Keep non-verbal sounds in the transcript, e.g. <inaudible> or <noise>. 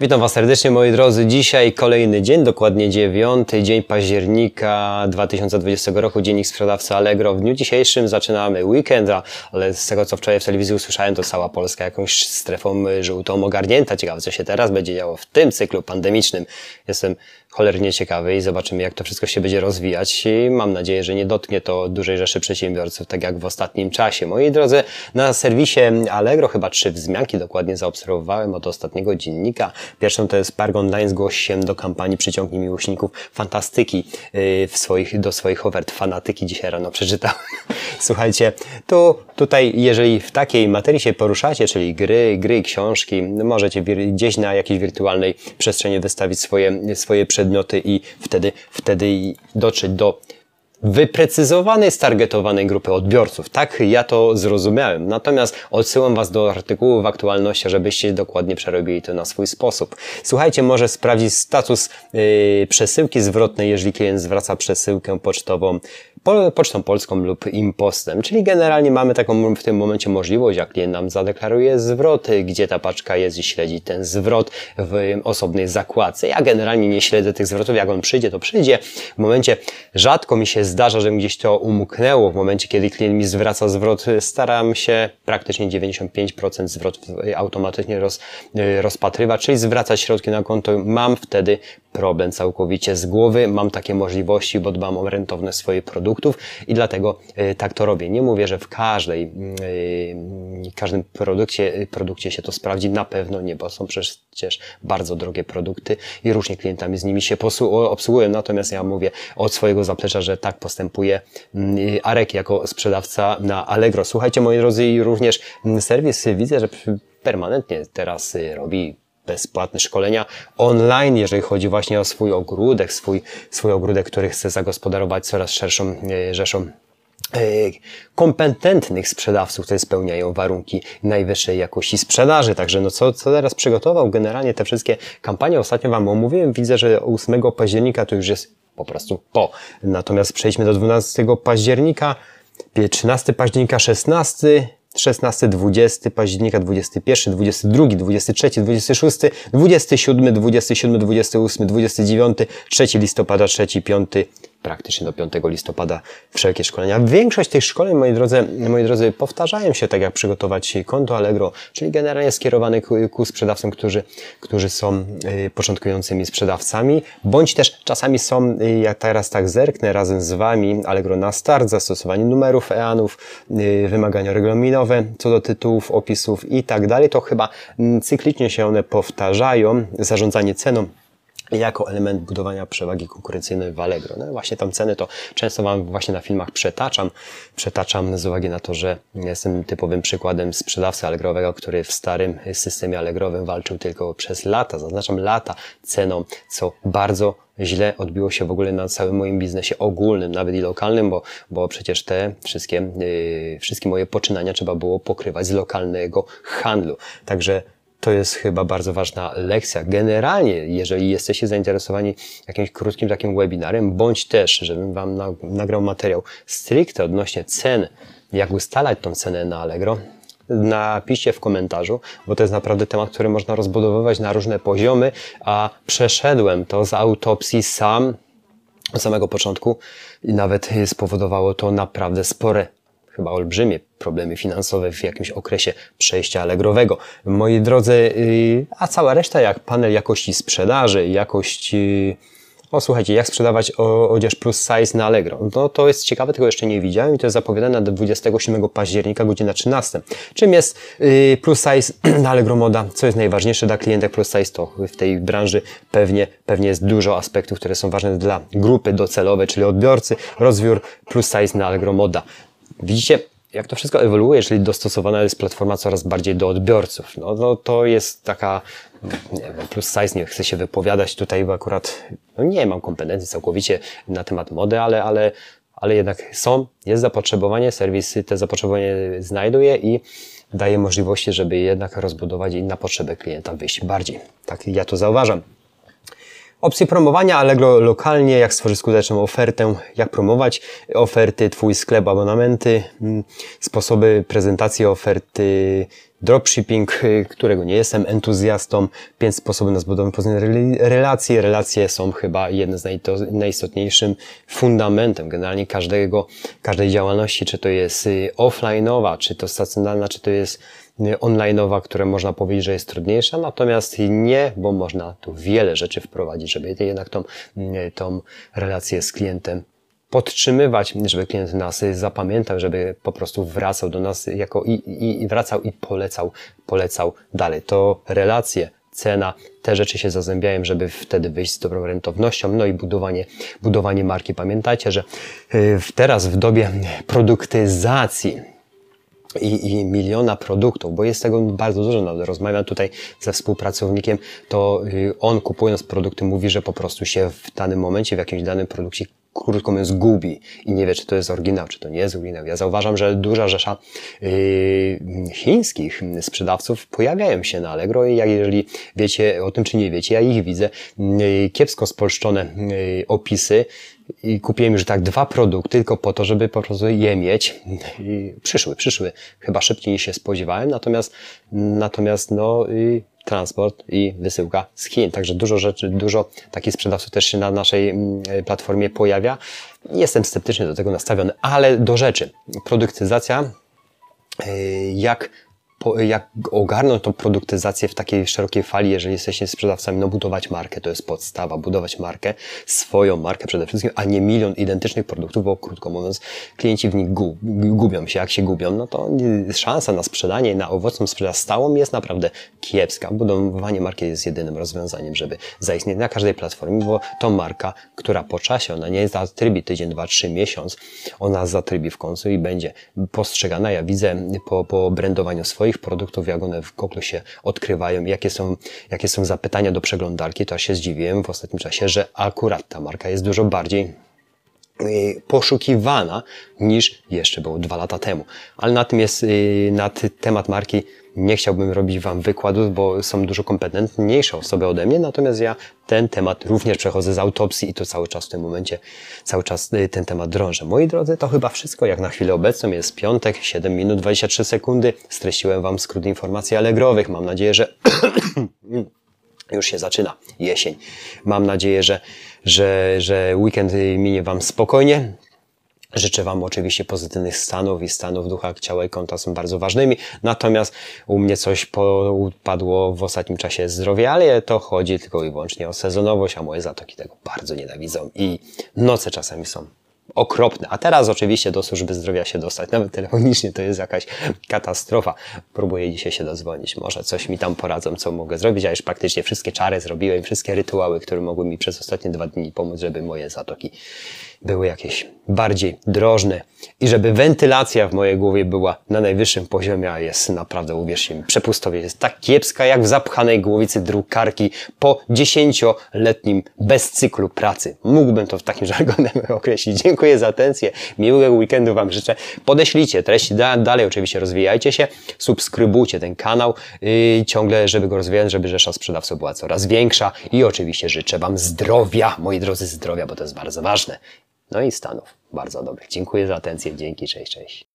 Witam Was serdecznie moi drodzy. Dzisiaj kolejny dzień, dokładnie 9 dzień października 2020 roku, dziennik sprzedawcy Allegro. W dniu dzisiejszym zaczynamy weekend, ale z tego co wczoraj w telewizji usłyszałem, to cała Polska jakąś strefą żółtą ogarnięta. Ciekawe co się teraz będzie działo w tym cyklu pandemicznym. Jestem cholernie ciekawy i zobaczymy jak to wszystko się będzie rozwijać i mam nadzieję, że nie dotknie to dużej rzeszy przedsiębiorców, tak jak w ostatnim czasie. Moi drodzy, na serwisie Allegro chyba trzy wzmianki dokładnie zaobserwowałem od ostatniego dziennika. Pierwszą to jest Park Online zgłosi się do kampanii Przyciągnij miłośników fantastyki yy, w swoich, do swoich ofert. Fanatyki dzisiaj rano przeczytałem. <laughs> Słuchajcie, tu, tutaj, jeżeli w takiej materii się poruszacie, czyli gry, gry, książki, możecie gdzieś na jakiejś wirtualnej przestrzeni wystawić swoje, swoje przedmioty i wtedy, wtedy dotrzeć do wyprecyzowanej, stargetowanej grupy odbiorców. Tak ja to zrozumiałem. Natomiast odsyłam Was do artykułu w aktualności, żebyście dokładnie przerobili to na swój sposób. Słuchajcie, może sprawdzić status yy, przesyłki zwrotnej, jeżeli klient zwraca przesyłkę pocztową pocztą polską lub impostem. Czyli generalnie mamy taką w tym momencie możliwość, jak klient nam zadeklaruje zwroty, gdzie ta paczka jest i śledzi ten zwrot w osobnej zakładce. Ja generalnie nie śledzę tych zwrotów, jak on przyjdzie, to przyjdzie. W momencie rzadko mi się zdarza, że gdzieś to umknęło. W momencie, kiedy klient mi zwraca zwrot, staram się praktycznie 95% zwrotów automatycznie roz, rozpatrywać, czyli zwracać środki na konto. Mam wtedy problem całkowicie z głowy. Mam takie możliwości, bo dbam o rentowne swoje produktów i dlatego e, tak to robię. Nie mówię, że w każdej, e, każdym produkcie, produkcie się to sprawdzi. Na pewno nie, bo są przecież bardzo drogie produkty i różnie klientami z nimi się obsługują. Natomiast ja mówię od swojego zaplecza, że tak postępuje mm, Arek jako sprzedawca na Allegro. Słuchajcie moi drodzy i również mm, serwis widzę, że permanentnie teraz y, robi bezpłatne szkolenia online, jeżeli chodzi właśnie o swój ogródek, swój, swój ogródek, który chce zagospodarować coraz szerszą e, rzeszą kompetentnych sprzedawców, którzy spełniają warunki najwyższej jakości sprzedaży. Także no co, co teraz przygotował generalnie te wszystkie kampanie, ostatnio Wam omówiłem, widzę, że 8 października to już jest po prostu po. Natomiast przejdźmy do 12 października, 13 października, 16, 16, 20 października, 21, 22, 23, 26, 27, 27, 28, 29, 3 listopada, 3, 5, praktycznie do 5 listopada wszelkie szkolenia. Większość tych szkoleń, moi drodzy, moi drodzy, powtarzają się tak jak przygotować konto Allegro, czyli generalnie skierowane ku sprzedawcom, którzy, którzy są y, początkującymi sprzedawcami, bądź też czasami są, y, jak teraz tak zerknę razem z Wami, Allegro na start, zastosowanie numerów EANów, y, wymagania regulaminowe co do tytułów, opisów i tak dalej, to chyba mm, cyklicznie się one powtarzają, zarządzanie ceną jako element budowania przewagi konkurencyjnej w Allegro. No właśnie tam ceny to często Wam właśnie na filmach przetaczam. Przetaczam z uwagi na to, że jestem typowym przykładem sprzedawcy Allegrowego, który w starym systemie Allegrowym walczył tylko przez lata, zaznaczam lata ceną, co bardzo źle odbiło się w ogóle na całym moim biznesie ogólnym, nawet i lokalnym, bo, bo przecież te wszystkie, yy, wszystkie moje poczynania trzeba było pokrywać z lokalnego handlu. Także to jest chyba bardzo ważna lekcja. Generalnie, jeżeli jesteście zainteresowani jakimś krótkim takim webinarem, bądź też, żebym Wam nagrał materiał stricte odnośnie cen, jak ustalać tą cenę na Allegro, napiszcie w komentarzu, bo to jest naprawdę temat, który można rozbudowywać na różne poziomy, a przeszedłem to z autopsji sam od samego początku i nawet spowodowało to naprawdę spore chyba olbrzymie problemy finansowe w jakimś okresie przejścia Allegrowego. Moi drodzy, y, a cała reszta jak panel jakości sprzedaży, jakość y, o słuchajcie, jak sprzedawać odzież plus size na Allegro. No to jest ciekawe, tego jeszcze nie widziałem i to jest zapowiadane na 27 października, godzina 13. Czym jest y, plus size <clears throat> na Allegro Moda? Co jest najważniejsze dla klienta plus size? To w tej branży pewnie, pewnie jest dużo aspektów, które są ważne dla grupy docelowej, czyli odbiorcy. Rozwiór plus size na Allegro Moda. Widzicie, jak to wszystko ewoluuje, jeżeli dostosowana jest platforma coraz bardziej do odbiorców. No, no to jest taka, nie wiem, plus size, nie chcę się wypowiadać tutaj, bo akurat no nie mam kompetencji całkowicie na temat mody, ale, ale, ale jednak są, jest zapotrzebowanie, serwisy te zapotrzebowanie znajduje i daje możliwości, żeby jednak rozbudować i na potrzeby klienta wyjść bardziej. Tak ja to zauważam. Opcje promowania Allegro lokalnie, jak stworzyć skuteczną ofertę, jak promować oferty, Twój sklep, abonamenty, mm, sposoby prezentacji oferty, dropshipping, y, którego nie jestem entuzjastą, pięć sposobów na zbudowanie pozytywnych relacji. Relacje są chyba jednym z najistotniejszym fundamentem generalnie każdego, każdej działalności, czy to jest y, offline'owa, czy to stacjonarna, czy to jest online'owa, które można powiedzieć, że jest trudniejsza, natomiast nie, bo można tu wiele rzeczy wprowadzić, żeby jednak tą, tą relację z klientem podtrzymywać, żeby klient nas zapamiętał, żeby po prostu wracał do nas jako i, i, i wracał i polecał, polecał dalej. To relacje, cena, te rzeczy się zazębiają, żeby wtedy wyjść z dobrą rentownością, no i budowanie, budowanie marki. Pamiętajcie, że y, teraz w dobie produktyzacji i, i miliona produktów, bo jest tego bardzo dużo. No, rozmawiam tutaj ze współpracownikiem, to y, on kupując produkty mówi, że po prostu się w danym momencie, w jakimś danym produkcie krótko mówiąc, gubi i nie wie, czy to jest oryginał, czy to nie jest oryginał. Ja zauważam, że duża rzesza yy, chińskich sprzedawców pojawiają się na Allegro i jak jeżeli wiecie o tym, czy nie wiecie, ja ich widzę, yy, kiepsko spolszczone yy, opisy, i kupiłem już tak dwa produkty tylko po to, żeby po prostu je mieć. I przyszły, przyszły chyba szybciej niż się spodziewałem, natomiast, natomiast no, transport i wysyłka z Chin. Także dużo rzeczy, dużo takich sprzedawców też się na naszej mm, platformie pojawia. Jestem sceptycznie do tego nastawiony, ale do rzeczy. Produktyzacja, y, jak jak ogarnąć tą produktyzację w takiej szerokiej fali, jeżeli jesteście sprzedawcami, no budować markę, to jest podstawa, budować markę, swoją markę przede wszystkim, a nie milion identycznych produktów, bo krótko mówiąc, klienci w nich gubią się, jak się gubią, no to szansa na sprzedanie, na owocną sprzedaż stałą jest naprawdę kiepska. Budowanie marki jest jedynym rozwiązaniem, żeby zaistnieć na każdej platformie, bo to marka, która po czasie, ona nie zatrybi tydzień, dwa, trzy, miesiąc, ona zatrybi w końcu i będzie postrzegana. Ja widzę po, po brandowaniu swoich swoich produktów, jak one w Google się odkrywają, jakie są, jakie są zapytania do przeglądarki, to ja się zdziwiłem w ostatnim czasie, że akurat ta marka jest dużo bardziej poszukiwana niż jeszcze było dwa lata temu. Ale na tym jest, y, na temat marki nie chciałbym robić Wam wykładów, bo są dużo kompetentniejsze osoby ode mnie, natomiast ja ten temat również przechodzę z autopsji i to cały czas w tym momencie, cały czas y, ten temat drążę. Moi drodzy, to chyba wszystko jak na chwilę obecną. Jest piątek, 7 minut 23 sekundy. Streściłem Wam skrót informacji alegrowych. Mam nadzieję, że <coughs> już się zaczyna jesień. Mam nadzieję, że, że, że weekend minie Wam spokojnie. Życzę Wam oczywiście pozytywnych stanów i stanów ducha, ciała i konta są bardzo ważnymi. Natomiast u mnie coś popadło w ostatnim czasie zdrowie, ale to chodzi tylko i wyłącznie o sezonowość, a moje zatoki tego bardzo nienawidzą i noce czasami są okropne. A teraz oczywiście do służby zdrowia się dostać, nawet telefonicznie to jest jakaś katastrofa. Próbuję dzisiaj się dozwonić, może coś mi tam poradzą, co mogę zrobić, a już praktycznie wszystkie czary zrobiłem, wszystkie rytuały, które mogły mi przez ostatnie dwa dni pomóc, żeby moje zatoki były jakieś bardziej drożne i żeby wentylacja w mojej głowie była na najwyższym poziomie, a jest naprawdę, uwierzcie mi, przepustowie. Jest tak kiepska jak w zapchanej głowicy drukarki po dziesięcioletnim bezcyklu pracy. Mógłbym to w takim <laughs> żargonem określić. Dziękuję za atencję, miłego weekendu Wam życzę. Podeślijcie treści. Dalej, oczywiście rozwijajcie się, subskrybujcie ten kanał yy, ciągle, żeby go rozwijać, żeby rzesza sprzedawców była coraz większa. I oczywiście życzę Wam zdrowia, moi drodzy, zdrowia, bo to jest bardzo ważne no i Stanów. Bardzo dobrych. Dziękuję za atencję. Dzięki. Cześć, cześć.